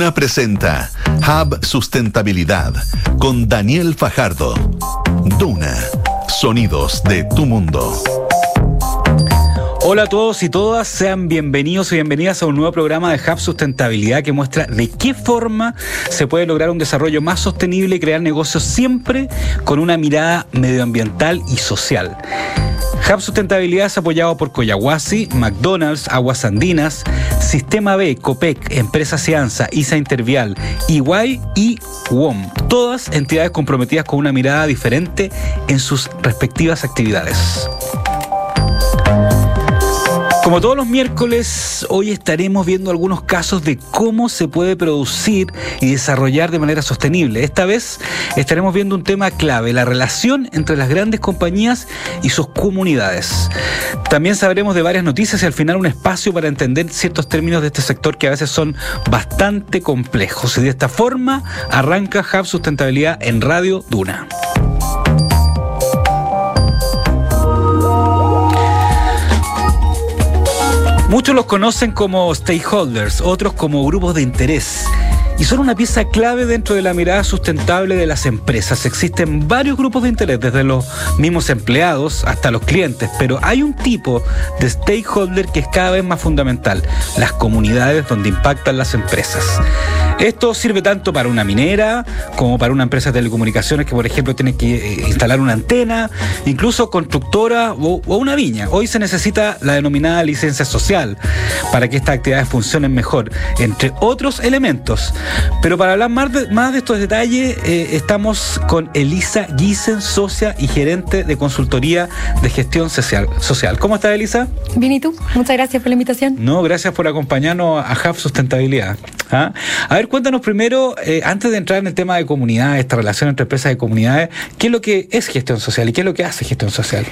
Duna presenta Hub Sustentabilidad con Daniel Fajardo. Duna, sonidos de tu mundo. Hola a todos y todas, sean bienvenidos y bienvenidas a un nuevo programa de Hub Sustentabilidad que muestra de qué forma se puede lograr un desarrollo más sostenible y crear negocios siempre con una mirada medioambiental y social. Hub Sustentabilidad es apoyado por Coyahuasi, McDonald's, Aguas Andinas, Sistema B, COPEC, Empresa Cianza, ISA Intervial, Iguay y WOM. Todas entidades comprometidas con una mirada diferente en sus respectivas actividades. Como todos los miércoles, hoy estaremos viendo algunos casos de cómo se puede producir y desarrollar de manera sostenible. Esta vez estaremos viendo un tema clave, la relación entre las grandes compañías y sus comunidades. También sabremos de varias noticias y al final un espacio para entender ciertos términos de este sector que a veces son bastante complejos. Y de esta forma arranca Hub Sustentabilidad en Radio Duna. Muchos los conocen como stakeholders, otros como grupos de interés. Y son una pieza clave dentro de la mirada sustentable de las empresas. Existen varios grupos de interés, desde los mismos empleados hasta los clientes, pero hay un tipo de stakeholder que es cada vez más fundamental, las comunidades donde impactan las empresas. Esto sirve tanto para una minera como para una empresa de telecomunicaciones que, por ejemplo, tiene que eh, instalar una antena, incluso constructora o, una viña. Hoy se necesita la denominada licencia social para que estas actividades funcionen mejor, entre otros elementos. Pero para hablar más de, más de estos detalles, eh, estamos con Elisa Giesen, socia y gerente de consultoría de gestión social. social. ¿Cómo estás, Elisa? Bien, ¿y tú? Muchas gracias por la invitación. No, gracias por acompañarnos a Hub Sustentabilidad. ¿Ah? A ver, cuéntanos primero, eh, antes de entrar en el tema de comunidad, esta relación entre empresas y comunidades, ¿qué es lo que es gestión social y qué es lo que hace gestión social?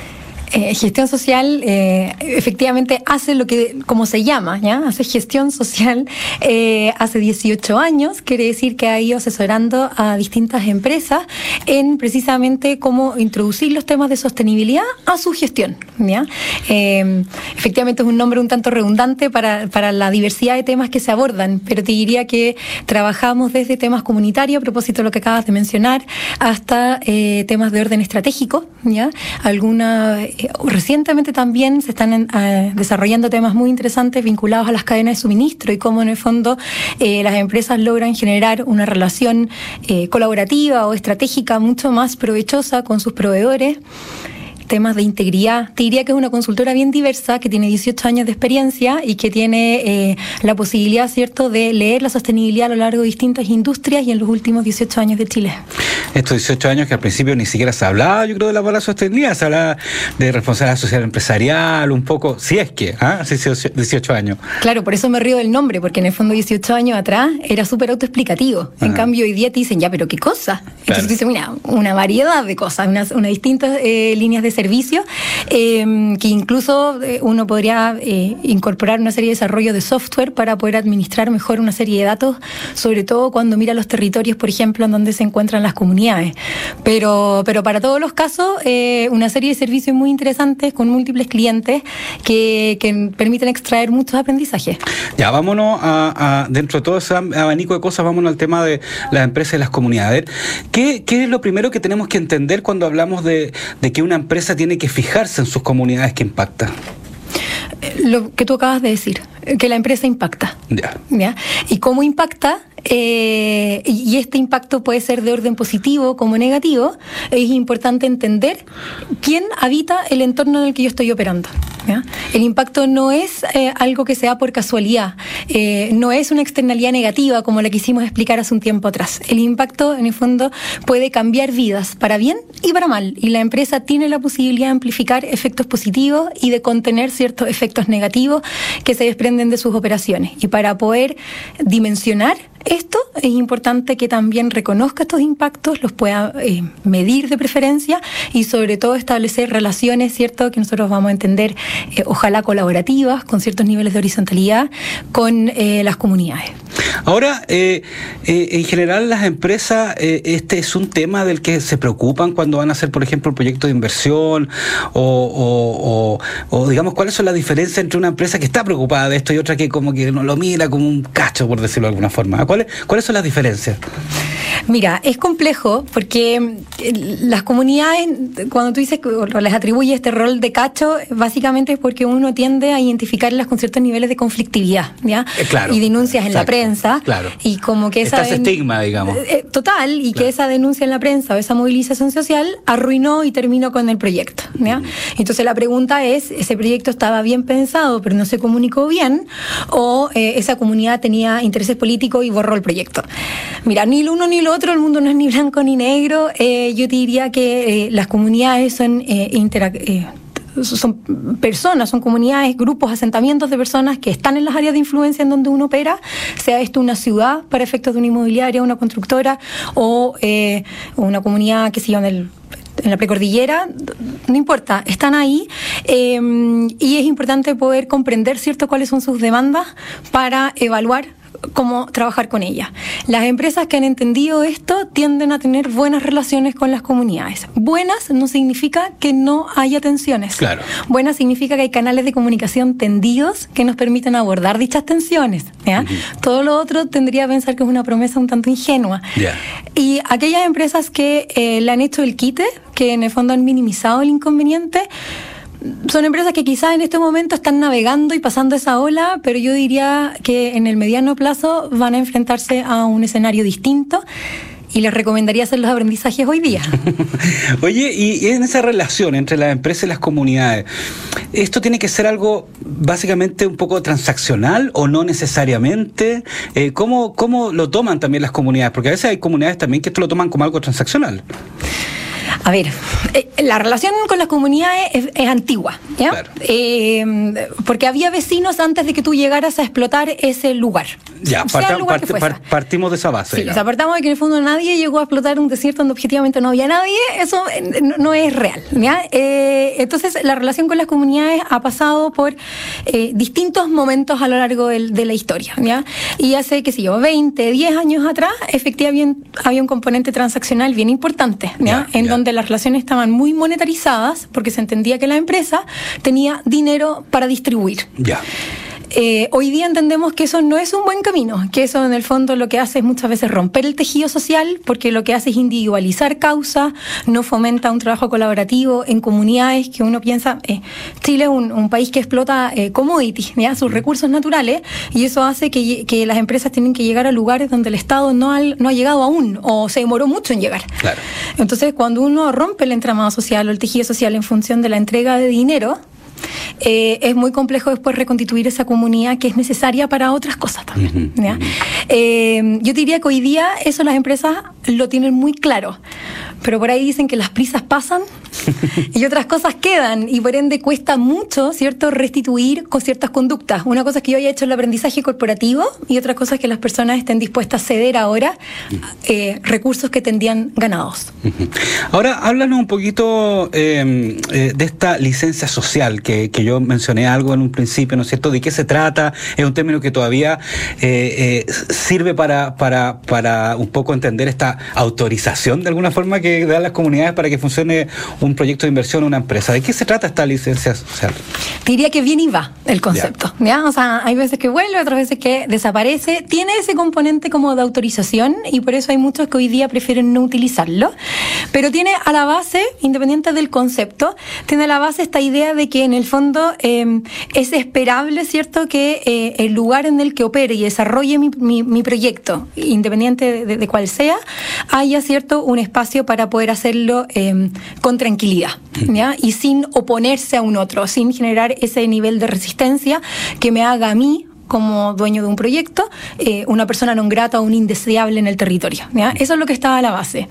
Eh, gestión social eh, efectivamente hace lo que, como se llama, ¿ya? Hace gestión social eh, hace 18 años, quiere decir que ha ido asesorando a distintas empresas en precisamente cómo introducir los temas de sostenibilidad a su gestión, ¿ya? efectivamente es un nombre un tanto redundante para, para la diversidad de temas que se abordan, pero te diría que trabajamos desde temas comunitarios, a propósito de lo que acabas de mencionar, hasta temas de orden estratégico, ¿ya? Alguna eh, recientemente también se están eh, desarrollando temas muy interesantes vinculados a las cadenas de suministro y cómo en el fondo eh, las empresas logran generar una relación colaborativa o estratégica mucho más provechosa con sus proveedores temas de integridad. Te diría que es una consultora bien diversa, que tiene 18 años de experiencia y que tiene eh, la posibilidad, ¿cierto?, de leer la sostenibilidad a lo largo de distintas industrias y en los últimos 18 años de Chile. Estos 18 años que al principio ni siquiera se hablaba, yo creo, de la palabra sostenibilidad, se hablaba de responsabilidad social empresarial, un poco, si es que, ¿ah? 18 años. Claro, por eso me río del nombre, porque en el fondo 18 años atrás era súper autoexplicativo. En cambio, hoy día te dicen, ya, pero ¿qué cosa? Entonces te dicen, mira, una variedad de cosas, unas, unas distintas eh, líneas de servicio, em, que incluso eh, uno podría eh, incorporar una serie de desarrollo de software para poder administrar mejor una serie de datos, sobre todo cuando mira los territorios, por ejemplo, en donde se encuentran las comunidades. Pero, pero para todos los casos, eh, una serie de servicios muy interesantes con múltiples clientes que, que permiten extraer muchos aprendizajes. Ya, vámonos a, dentro de todo ese abanico de cosas, vámonos al tema de las empresas y las comunidades. ¿Qué, qué es lo primero que tenemos que entender cuando hablamos de que una empresa tiene que fijarse en sus comunidades que impacta? Lo que tú acabas de decir, que la empresa impacta. Ya. ¿Y cómo impacta? Eh, y este impacto puede ser de orden positivo como negativo, es importante entender quién habita el entorno en el que yo estoy operando. El impacto no es eh, algo que sea por casualidad, eh, no es una externalidad negativa como la quisimos explicar hace un tiempo atrás. El impacto, en el fondo, puede cambiar vidas para bien y para mal, y la empresa tiene la posibilidad de amplificar efectos positivos y de contener ciertos efectos negativos que se desprenden de sus operaciones. Y para poder dimensionar esto es importante que también reconozca estos impactos, los pueda eh, medir de preferencia y sobre todo establecer relaciones, ¿cierto? Que nosotros vamos a entender, eh, ojalá colaborativas, con ciertos niveles de horizontalidad con eh, las comunidades. Ahora, en general las empresas, este es un tema del que se preocupan cuando van a hacer, por ejemplo, un proyecto de inversión o, digamos, ¿cuáles son las diferencias entre una empresa que está preocupada de esto y otra que como que no lo mira como un cacho, por decirlo de alguna forma? ¿Cuáles, son las diferencias? Mira, es complejo porque las comunidades, cuando tú dices que les atribuye este rol de cacho, básicamente es porque uno tiende a identificarlas con ciertos niveles de conflictividad, ¿ya? y denuncias en la prensa. Claro. Y como que esa. ese estigma, digamos. Eh, total, y que esa denuncia en la prensa o esa movilización social arruinó y terminó con el proyecto. ¿ya? Entonces la pregunta es: ¿ese proyecto estaba bien pensado, pero no se comunicó bien? ¿O eh, esa comunidad tenía intereses políticos y borró el proyecto? Mira, ni lo uno ni otro, el mundo no es ni blanco ni negro. Eh, yo diría que las comunidades son interactivas son personas, son comunidades, grupos, asentamientos de personas que están en las áreas de influencia en donde uno opera, sea esto una ciudad para efectos de una inmobiliaria, una constructora o eh, una comunidad que se llama en la precordillera, no importa, están ahí eh, y es importante poder comprender cierto cuáles son sus demandas para evaluar cómo trabajar con ella. Las empresas que han entendido esto tienden a tener buenas relaciones con las comunidades. Buenas no significa que no haya tensiones. Claro. Buenas significa que hay canales de comunicación tendidos que nos permiten abordar dichas tensiones. Todo lo otro tendría que pensar que es una promesa un tanto ingenua. Y aquellas empresas que eh, le han hecho el quite, que en el fondo han minimizado el inconveniente, son empresas que quizás en este momento están navegando y pasando esa ola, pero yo diría que en el mediano plazo van a enfrentarse a un escenario distinto y les recomendaría hacer los aprendizajes hoy día. Oye, y en esa relación entre las empresas y las comunidades, ¿esto tiene que ser algo básicamente un poco transaccional o no necesariamente? Eh, ¿cómo, ¿Cómo lo toman también las comunidades? Porque a veces hay comunidades también que esto lo toman como algo transaccional. A ver, eh, la relación con las comunidades es, antigua, ¿ya? Eh, porque había vecinos antes de que tú llegaras a explotar ese lugar. Ya, partimos de esa base. Sí, o apartamos de que en el fondo nadie llegó a explotar un desierto donde objetivamente no había nadie, eso eh, no, es real. ¿ya? entonces, la relación con las comunidades ha pasado por distintos momentos a lo largo de la historia. ¿ya? Y hace, qué sé yo, 20, 10 años atrás, efectivamente había un componente transaccional bien importante, ¿ya? en donde las relaciones estaban muy monetarizadas porque se entendía que la empresa tenía dinero para distribuir. Ya. Eh, hoy día entendemos que eso no es un buen camino, que eso en el fondo lo que hace es muchas veces romper el tejido social, porque lo que hace es individualizar causas, no fomenta un trabajo colaborativo en comunidades que uno piensa, eh, Chile es un, país que explota eh, commodities, sus recursos naturales, y eso hace que, las empresas tienen que llegar a lugares donde el Estado no ha, no ha llegado aún o se demoró mucho en llegar. Claro. Entonces, cuando uno rompe el entramado social o el tejido social en función de la entrega de dinero, eh, es muy complejo después reconstituir esa comunidad que es necesaria para otras cosas también. Eh, yo diría que hoy día eso las empresas lo tienen muy claro, pero por ahí dicen que las prisas pasan y otras cosas quedan y por ende cuesta mucho, ¿cierto?, restituir con ciertas conductas. Una cosa es que yo haya hecho el aprendizaje corporativo y otra cosa es que las personas estén dispuestas a ceder ahora eh, recursos que tendrían ganados. Ahora, háblanos un poquito de esta licencia social que, yo mencioné algo en un principio, ¿no es cierto? ¿De qué se trata? Es un término que todavía eh, eh, sirve para, para, para un poco entender esta autorización de alguna forma que dan las comunidades para que funcione un proyecto de inversión en una empresa. ¿De qué se trata esta licencia social? Diría que viene y va el concepto. ¿ya? O sea, hay veces que vuelve, otras veces que desaparece. Tiene ese componente como de autorización y por eso hay muchos que hoy día prefieren no utilizarlo. Pero tiene a la base, independiente del concepto, tiene a la base esta idea de que en el fondo em, es esperable, ¿cierto?, que eh, el lugar en el que opere y desarrolle mi, proyecto, independiente de, cuál sea, haya, ¿cierto?, un espacio para poder hacerlo em, con tranquilidad, ¿ya? Y sin oponerse a un otro, sin generar ese nivel de resistencia que me haga a mí como dueño de un proyecto, eh, una persona no grata o un indeseable en el territorio. Eso es lo que está a la base.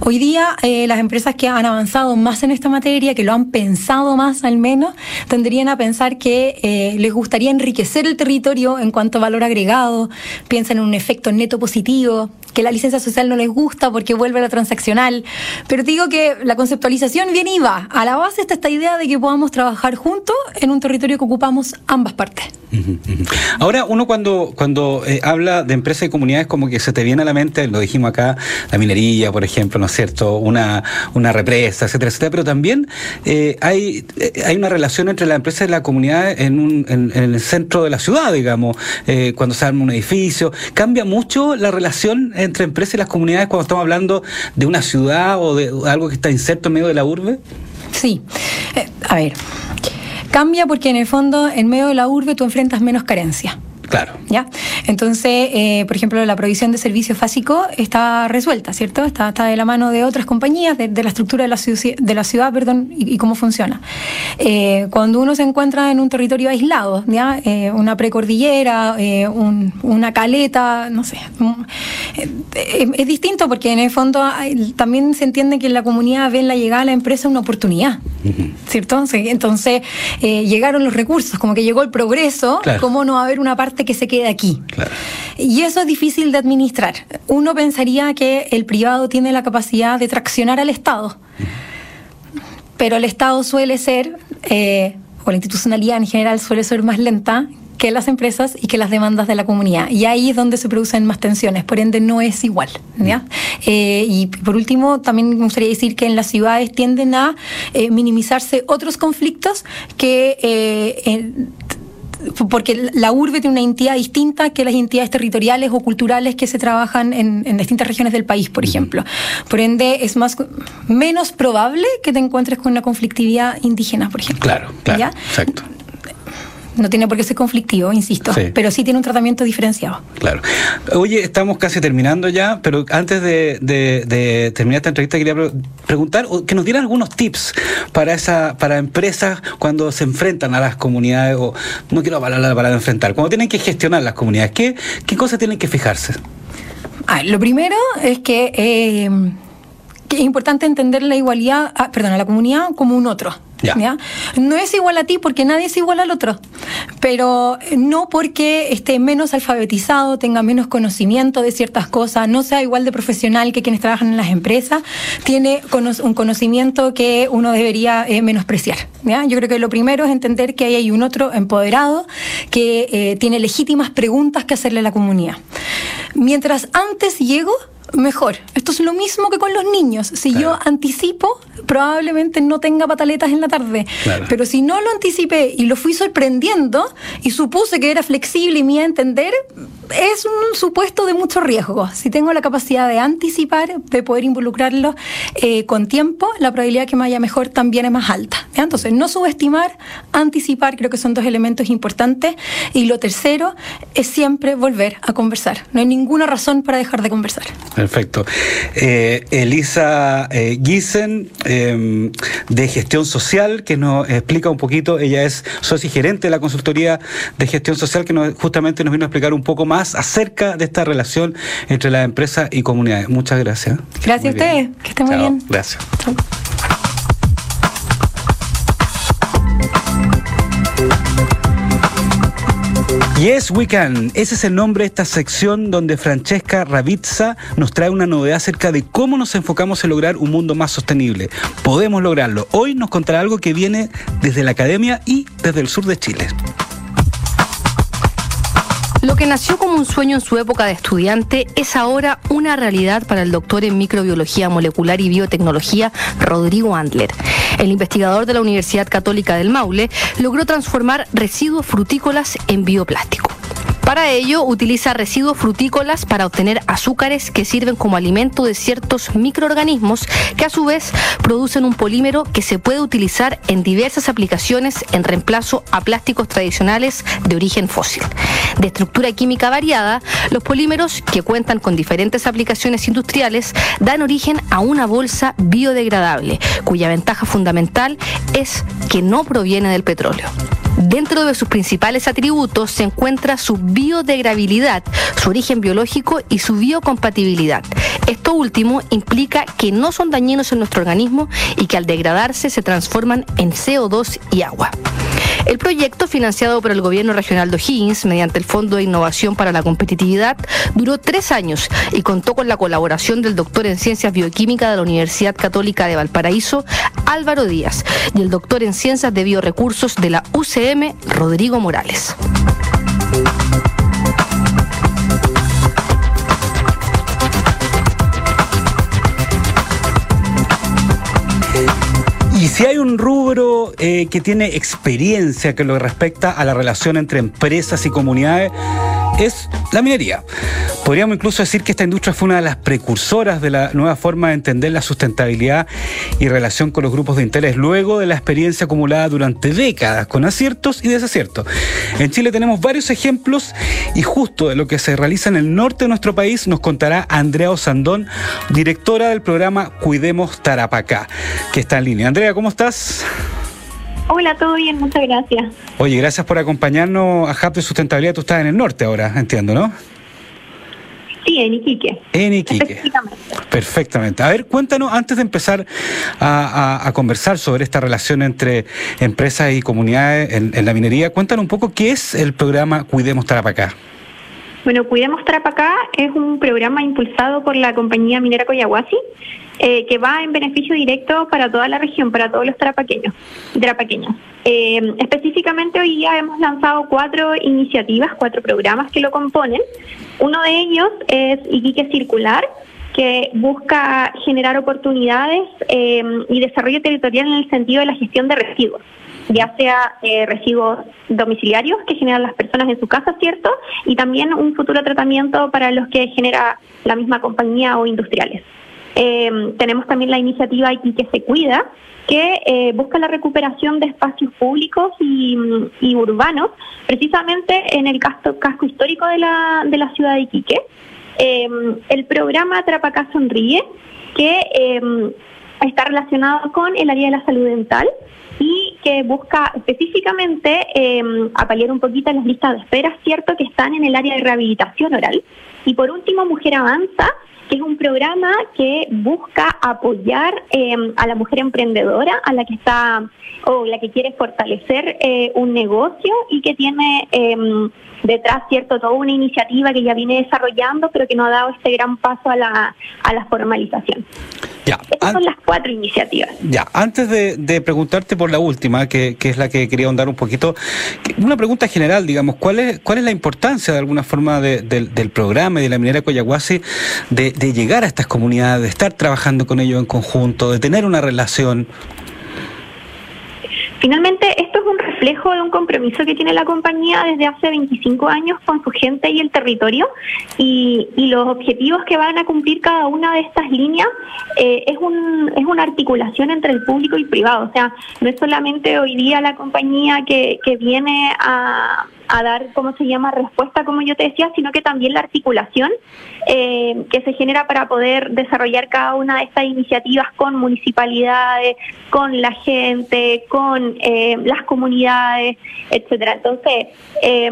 Hoy día, eh, las empresas que han avanzado más en esta materia, que lo han pensado más al menos, tendrían a pensar que eh, les gustaría enriquecer el territorio en cuanto a valor agregado, piensan en un efecto neto positivo, que la licencia social no les gusta porque vuelve a la transaccional. Pero te digo que la conceptualización viene y va. A la base está esta idea de que podamos trabajar juntos en un territorio que ocupamos ambas partes. Ahora, uno cuando, cuando eh, habla de empresas y comunidades, como que se te viene a la mente, lo dijimos acá, la minería, por ejemplo, ¿no es cierto? Una, una represa, etcétera, etcétera. Pero también eh, hay, eh, hay una relación entre la empresa y la comunidad en, un, en, el centro de la ciudad, digamos, cuando se arma un edificio. ¿Cambia mucho la relación entre empresas y las comunidades cuando estamos hablando de una ciudad o de algo que está inserto en medio de la urbe? Sí. a ver. Cambia porque en el fondo, en medio de la urbe, tú enfrentas menos carencia. Claro. ¿Ya? Entonces, eh, por ejemplo, la provisión de servicios básicos está resuelta, ¿cierto? Está, está de la mano de otras compañías, de, la estructura de la, de la ciudad, perdón, y, cómo funciona. Eh, cuando uno se encuentra en un territorio aislado, ¿ya? Eh, una precordillera, una caleta, no sé. es distinto porque en el fondo también se entiende que la comunidad ve en la llegada a la empresa una oportunidad, ¿cierto? Entonces, llegaron los recursos, como que llegó el progreso, ¿cómo no va a haber una parte que se quede aquí. Y eso es difícil de administrar. Uno pensaría que el privado tiene la capacidad de traccionar al Estado, pero el Estado suele ser, eh, o la institucionalidad en general suele ser más lenta que las empresas y que las demandas de la comunidad. Y ahí es donde se producen más tensiones, por ende no es igual. Eh, y por último, también me gustaría decir que en las ciudades tienden a eh, minimizarse otros conflictos que porque la urbe tiene una entidad distinta que las entidades territoriales o culturales que se trabajan en, distintas regiones del país, por ejemplo. Por ende, es más menos probable que te encuentres con una conflictividad indígena, por ejemplo. Claro, claro. Exacto. No tiene por qué ser conflictivo, insisto, pero sí tiene un tratamiento diferenciado. Claro. Oye, estamos casi terminando ya, pero antes de, terminar esta entrevista quería preguntar que nos dieran algunos tips para esa para empresas cuando se enfrentan a las comunidades, o no quiero hablar la palabra enfrentar, cuando tienen que gestionar las comunidades, ¿qué, qué cosas tienen que fijarse? Ah, lo primero es que, eh, que es importante entender la igualdad, ah, perdón, a la comunidad como un otro. No es igual a ti porque nadie es igual al otro, pero no porque esté menos alfabetizado, tenga menos conocimiento de ciertas cosas, no sea igual de profesional que quienes trabajan en las empresas, tiene un conocimiento que uno debería eh, menospreciar. Yo creo que lo primero es entender que hay un otro empoderado que eh, tiene legítimas preguntas que hacerle a la comunidad. Mientras antes llego, mejor. Esto es lo mismo que con los niños. Si yo anticipo, probablemente no tenga pataletas en la tarde. Pero si no lo anticipé y lo fui sorprendiendo y supuse que era flexible y me iba a entender, es un supuesto de mucho riesgo. Si tengo la capacidad de anticipar, de poder involucrarlo eh, con tiempo, la probabilidad que me vaya mejor también es más alta. Entonces, no subestimar, anticipar, creo que son dos elementos importantes. Y lo tercero es siempre volver a conversar. No hay ninguna razón para dejar de conversar. Perfecto. Eh, Elisa eh, Gissen, em, de Gestión Social, que nos explica un poquito, ella es socia y gerente de la consultoría de gestión social, que justamente nos vino a explicar un poco más acerca de esta relación entre la empresa y comunidades. Muchas gracias. Gracias a ustedes, que estén muy bien. Gracias. Yes, we can. Ese es el nombre de esta sección donde Francesca Ravizza nos trae una novedad acerca de cómo nos enfocamos en lograr un mundo más sostenible. Podemos lograrlo. Hoy nos contará algo que viene desde la academia y desde el sur de Chile. Lo que nació como un sueño en su época de estudiante es ahora una realidad para el doctor en microbiología molecular y biotecnología Rodrigo Andler. El investigador de la Universidad Católica del Maule logró transformar residuos frutícolas en bioplástico. Para ello, utiliza residuos frutícolas para obtener azúcares que sirven como alimento de ciertos microorganismos que a su vez producen un polímero que se puede utilizar en diversas aplicaciones en reemplazo a plásticos tradicionales de origen fósil. De estructura química variada, los polímeros, que cuentan con diferentes aplicaciones industriales, dan origen a una bolsa biodegradable, cuya ventaja fundamental es que no proviene del petróleo. Dentro de sus principales atributos se encuentra su biodegradabilidad, su origen biológico y su biocompatibilidad. Esto último implica que no son dañinos en nuestro organismo y que al degradarse se transforman en CO2 y agua. El proyecto, financiado por el gobierno regional de O'Higgins mediante el Fondo de Innovación para la Competitividad, duró tres años y contó con la colaboración del doctor en Ciencias Bioquímicas de la Universidad Católica de Valparaíso, Álvaro Díaz, y el doctor en Ciencias de Biorecursos de la UCM, Rodrigo Morales. Y si hay un rubro eh, que tiene experiencia que lo respecta a la relación entre empresas y comunidades, es la minería. Podríamos incluso decir que esta industria fue una de las precursoras de la nueva forma de entender la sustentabilidad y relación con los grupos de interés, luego de la experiencia acumulada durante décadas, con aciertos y desaciertos. En Chile tenemos varios ejemplos y justo de lo que se realiza en el norte de nuestro país nos contará Andrea Osandón, directora del programa Cuidemos Tarapacá, que está en línea. Andrea, ¿cómo estás? Hola, todo bien, muchas gracias. Oye, gracias por acompañarnos a Hub de Sustentabilidad. Tú estás en el norte ahora, entiendo, ¿no? Sí, en Iquique. En Iquique. Perfectamente. A ver, cuéntanos, antes de empezar a, conversar sobre esta relación entre empresas y comunidades en, en, la minería, cuéntanos un poco qué es el programa Cuidemos Tarapacá. Bueno, Cuidemos Tarapacá es un programa impulsado por la compañía minera Coyahuasi eh, que va en beneficio directo para toda la región, para todos los tarapaqueños. tarapaqueños. Eh, específicamente hoy día hemos lanzado cuatro iniciativas, cuatro programas que lo componen. Uno de ellos es Iquique Circular, que busca generar oportunidades eh, y desarrollo territorial en el sentido de la gestión de residuos ya sea residuos domiciliarios que generan las personas en su casa, ¿cierto? Y también un futuro tratamiento para los que genera la misma compañía o industriales. Eh, tenemos también la iniciativa Aquí que se cuida, que eh, busca la recuperación de espacios públicos y, urbanos, precisamente en el casco, histórico de la, de la ciudad de Iquique. Em, el programa Trapacá Sonríe, que em, está relacionado con el área de la salud dental y que busca específicamente eh, apalear un poquito las listas de espera, cierto, que están en el área de rehabilitación oral. Y por último, Mujer Avanza, que es un programa que busca apoyar em, a la mujer emprendedora, a la que está o la que quiere fortalecer eh, un negocio y que tiene em, detrás, cierto, toda una iniciativa que ya viene desarrollando, pero que no ha dado este gran paso a la, a la formalización. Ya, Estas son las cuatro iniciativas. Ya, antes de, preguntarte por la última, que, es la que quería ahondar un poquito, una pregunta general, digamos, ¿cuál es, cuál es la importancia de alguna forma del programa y de la minera Coyahuasi de, de llegar a estas comunidades, de estar trabajando con ellos en conjunto, de tener una relación? Finalmente, reflejo de un compromiso que tiene la compañía desde hace 25 años con su gente y el territorio y, los objetivos que van a cumplir cada una de estas líneas eh, es, un, es una articulación entre el público y privado. O sea, no es solamente hoy día la compañía que, que viene a a dar, ¿cómo se llama?, respuesta, como yo te decía, sino que también la articulación eh, que se genera para poder desarrollar cada una de estas iniciativas con municipalidades, con la gente, con eh, las comunidades, etcétera. Entonces, eh,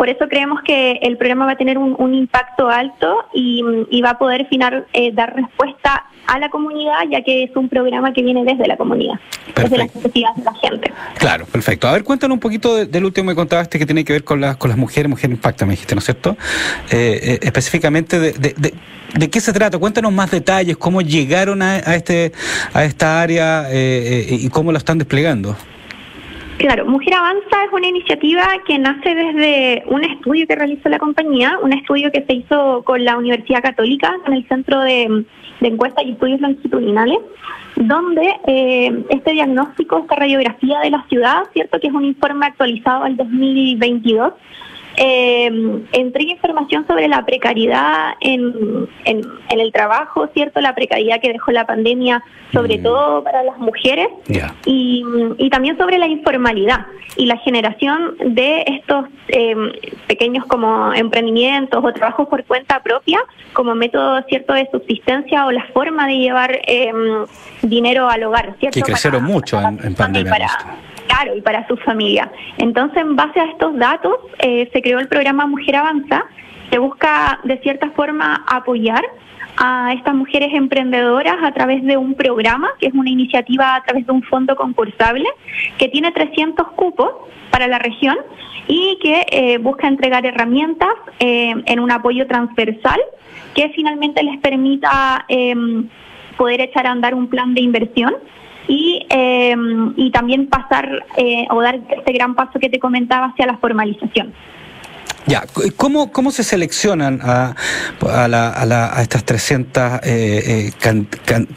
por eso creemos que el programa va a tener un, impacto alto y, va a poder final, eh, dar respuesta a la comunidad, ya que es un programa que viene desde la comunidad, desde las necesidades de la gente. Claro, perfecto. A ver, cuéntanos un poquito del último que contaste que tiene que ver con las, con las mujeres, Mujer Impacta, me dijiste, ¿no es cierto? Eh, eh, específicamente, de, de, qué se trata? Cuéntanos más detalles, cómo llegaron a, este, a esta área y cómo lo están desplegando. Claro, Mujer Avanza es una iniciativa que nace desde un estudio que realizó la compañía, un estudio que se hizo con la Universidad Católica, con el Centro de, Encuestas y Estudios Longitudinales, donde eh, este diagnóstico, esta radiografía de la ciudad, cierto que es un informe actualizado al 2022, eh, entrega información sobre la precariedad en, en, el trabajo, ¿cierto? La precariedad que dejó la pandemia, sobre mm. todo para las mujeres, y, y, también sobre la informalidad y la generación de estos eh, pequeños como emprendimientos o trabajos por cuenta propia como método, ¿cierto?, de subsistencia o la forma de llevar eh, dinero al hogar, ¿cierto? Que crecieron mucho en, pandemia. Claro, y para su familia. Entonces, en base a estos datos, eh, se creó el programa Mujer Avanza, que busca de cierta forma apoyar a estas mujeres emprendedoras a través de un programa, que es una iniciativa a través de un fondo concursable, que tiene 300 cupos para la región y que eh, busca entregar herramientas eh, en un apoyo transversal que finalmente les permita em, poder echar a andar un plan de inversión y, em, y también pasar eh, o dar este gran paso que te comentaba hacia la formalización. Ya, ¿cómo, cómo se seleccionan a, a, la, a, la, a estas 300 eh, eh,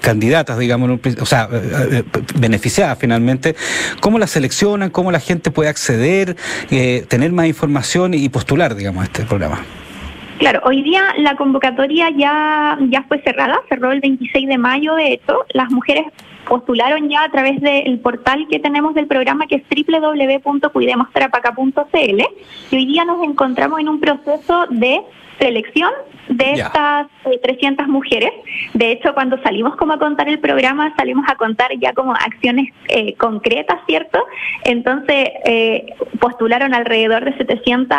candidatas, digamos, o sea, eh, beneficiadas finalmente? ¿Cómo las seleccionan? ¿Cómo la gente puede acceder, tener más información y postular, digamos, a este programa? Claro, hoy día la convocatoria ya, ya fue cerrada, cerró el 26 de mayo, de hecho, las mujeres postularon ya a través del portal que tenemos del programa que es www.cuidemostrapaca.cl y hoy día nos encontramos en un proceso de selección de estas 300 eh, mujeres. De hecho, cuando salimos como a contar el programa, salimos a contar ya como acciones eh, concretas, ¿cierto? Entonces, eh, postularon alrededor de 700,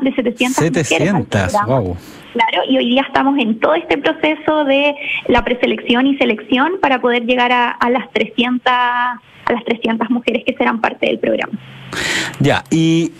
de 700, 700 wow. Claro, y hoy día estamos en todo este proceso de la preselección y selección para poder llegar a, a las 300 a las 300 mujeres que serán parte del programa. Ya, y,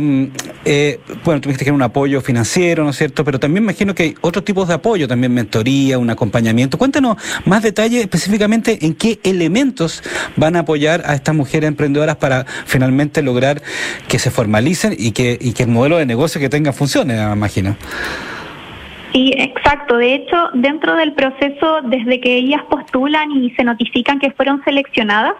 mm, eh, bueno, tuviste que un apoyo financiero, ¿no es cierto? Pero también imagino que hay otros tipos de apoyo, también mentoría, un acompañamiento. Cuéntanos más detalles específicamente en qué elementos van a apoyar a estas mujeres emprendedoras para finalmente lograr que se formalicen y que, y que el modelo de negocio que tenga funcione, imagino. Sí, exacto. De hecho, dentro del proceso, desde que ellas postulan y se notifican que fueron seleccionadas,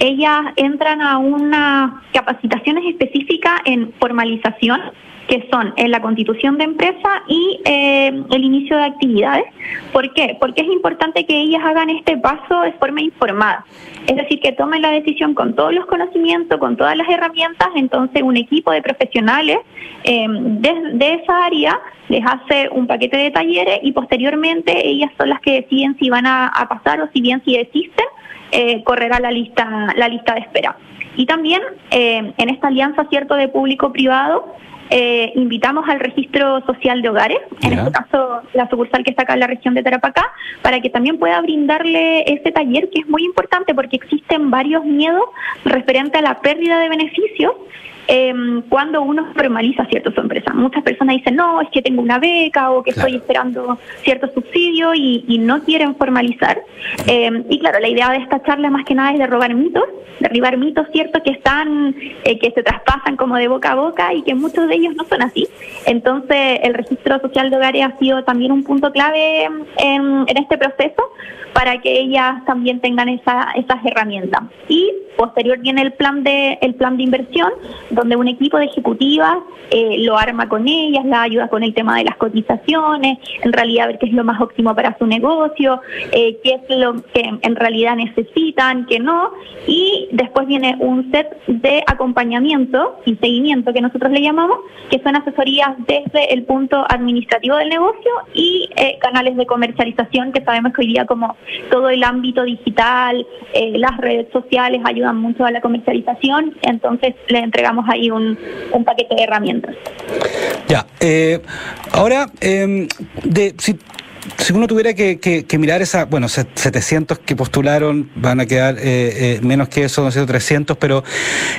ellas entran a una capacitaciones específicas en formalización que son en la constitución de empresa y eh, el inicio de actividades. ¿Por qué? Porque es importante que ellas hagan este paso de forma informada. Es decir, que tomen la decisión con todos los conocimientos, con todas las herramientas, entonces un equipo de profesionales eh, de, esa área les hace un paquete de talleres y posteriormente ellas son las que deciden si van a, pasar o si bien si existen, eh, correrá la lista, la lista de espera. Y también en esta alianza cierto de público-privado, eh, invitamos al registro social de hogares, en este caso la sucursal que está acá en la región de Tarapacá, para que también pueda brindarle ese taller que es muy importante porque existen varios miedos referente a la pérdida de beneficios eh, cuando uno formaliza cierto su empresa. Muchas personas dicen, no, es que tengo una beca o que estoy esperando cierto subsidio y, no quieren formalizar. Eh, y claro, la idea de esta charla más que nada es derrogar mitos, derribar mitos ciertos que están, eh, que se traspasan como de boca a boca y que muchos de ellos no son así. Entonces, el registro social de hogares ha sido también un punto clave en, en este proceso para que ellas también tengan esa, esas herramientas. Y posterior viene el plan de el plan de inversión, donde un equipo de ejecutivas eh, lo arma con ellas, la ayuda con el tema de las cotizaciones, en realidad ver qué es lo más óptimo para su negocio, eh, qué es lo que en realidad necesitan, qué no, y después viene un set de acompañamiento y seguimiento que nosotros le llamamos, que son asesorías desde el punto administrativo del negocio y eh, canales de comercialización que sabemos que hoy día como todo el ámbito digital, eh, las redes sociales ayudan mucho a la comercialización, entonces le entregamos ahí un, un paquete de herramientas. Ya, eh, ahora, eh, de, si si uno tuviera que, que, mirar esa, bueno, 700 que postularon, van a quedar eh, eh, menos que eso, no sé, 300, pero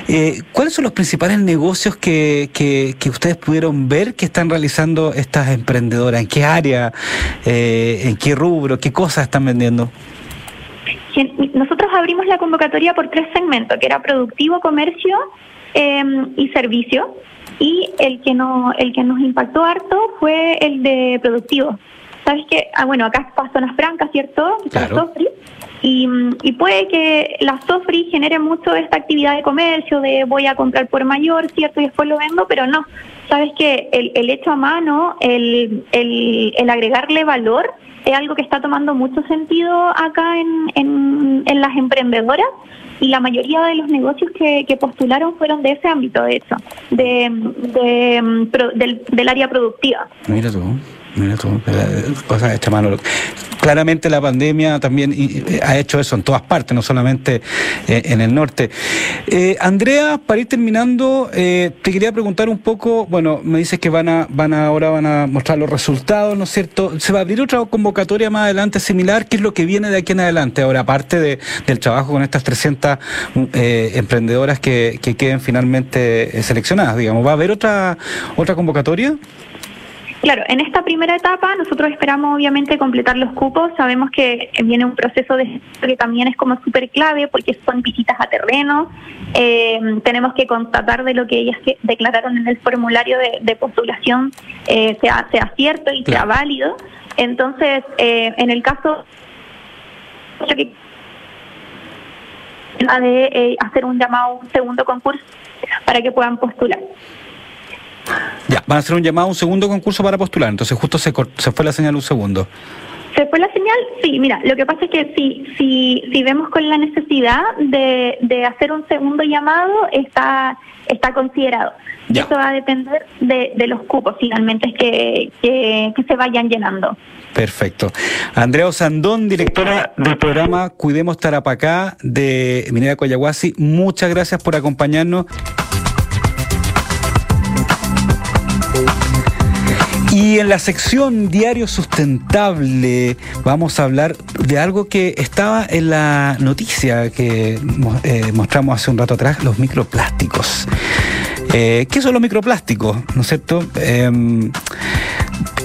eh, ¿cuáles son los principales negocios que, que, ustedes pudieron ver que están realizando estas emprendedoras? ¿En qué área? ¿En qué rubro? ¿Qué cosas están vendiendo? Nosotros abrimos la convocatoria por tres segmentos, que era productivo, comercio em, y servicio. Y el que, no, el que nos impactó harto fue el de productivo sabes que, ah, bueno, acá está Zonas Francas, ¿cierto? Claro. Y, y, puede que la Sofri genere mucho esta actividad de comercio, de voy a comprar por mayor, ¿cierto? Y después lo vendo, pero no. Sabes que el, el hecho a mano, el, el, el agregarle valor, es algo que está tomando mucho sentido acá en, en, en las emprendedoras y la mayoría de los negocios que, que postularon fueron de ese ámbito, de hecho, de, de, del, del área productiva. Mira tú. Mira tú, cosa esta mano. claramente la pandemia también ha hecho eso en todas partes, no solamente eh, en el norte. Eh, Andrea, para ir terminando, te quería preguntar un poco, bueno, me dices que van a, van a, ahora van a mostrar los resultados, ¿no es cierto? ¿Se va a abrir otra convocatoria más adelante similar? ¿Qué es lo que viene de aquí en adelante? Ahora, aparte de, del trabajo con estas 300 emprendedoras que, que queden finalmente seleccionadas, digamos, ¿va a haber otra, otra convocatoria? Claro, en esta primera etapa nosotros esperamos obviamente completar los cupos. Sabemos que viene un proceso de que también es como súper clave porque son visitas a terreno. Eh, tenemos que constatar de lo que ellas declararon en el formulario de, postulación eh, sea, sea cierto y sea válido. Entonces, eh, en el caso de hacer un llamado un segundo concurso para que puedan postular. Ya, van a hacer un llamado a un segundo concurso para postular, entonces justo se, se fue la señal un segundo. ¿Se fue la señal? Sí, mira, lo que pasa es que si, si, si vemos con la necesidad de, de hacer un segundo llamado, está, está considerado. Ya. Eso va a depender de, de los cupos finalmente que, que, que, se vayan llenando. Perfecto. Andrea Osandón, directora del programa Cuidemos Tarapacá de Minera Coyahuasi, muchas gracias por acompañarnos. Y en la sección Diario Sustentable vamos a hablar de algo que estaba en la noticia que eh, mostramos hace un rato atrás, los microplásticos. Eh, ¿Qué son los microplásticos? ¿No es cierto? Em,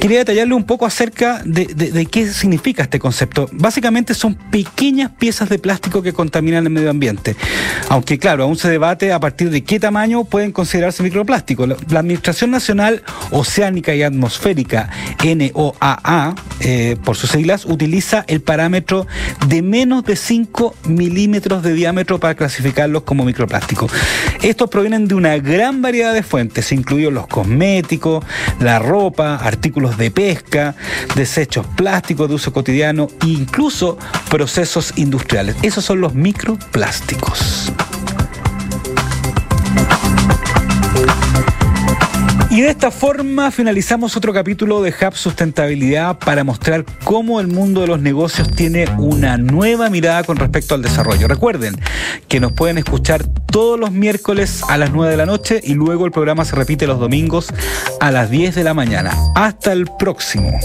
quería detallarle un poco acerca de, qué significa este concepto. Básicamente son pequeñas piezas de plástico que contaminan el medio ambiente. Aunque claro, aún se debate a partir de qué tamaño pueden considerarse microplásticos. La Administración Nacional Oceánica y Atmosférica, NOAA, eh, por sus siglas, utiliza el parámetro de menos de 5 milímetros de diámetro para clasificarlos como microplásticos. Estos provienen de una gran variedad de fuentes, incluidos los cosméticos, la ropa, artículos de pesca, desechos plásticos de uso cotidiano e incluso procesos industriales. Esos son los microplásticos. Y de esta forma finalizamos otro capítulo de Hub Sustentabilidad para mostrar cómo el mundo de los negocios tiene una nueva mirada con respecto al desarrollo. Recuerden que nos pueden escuchar todos los miércoles a las 9 de la noche y luego el programa se repite los domingos a las 10 de la mañana. Hasta el próximo.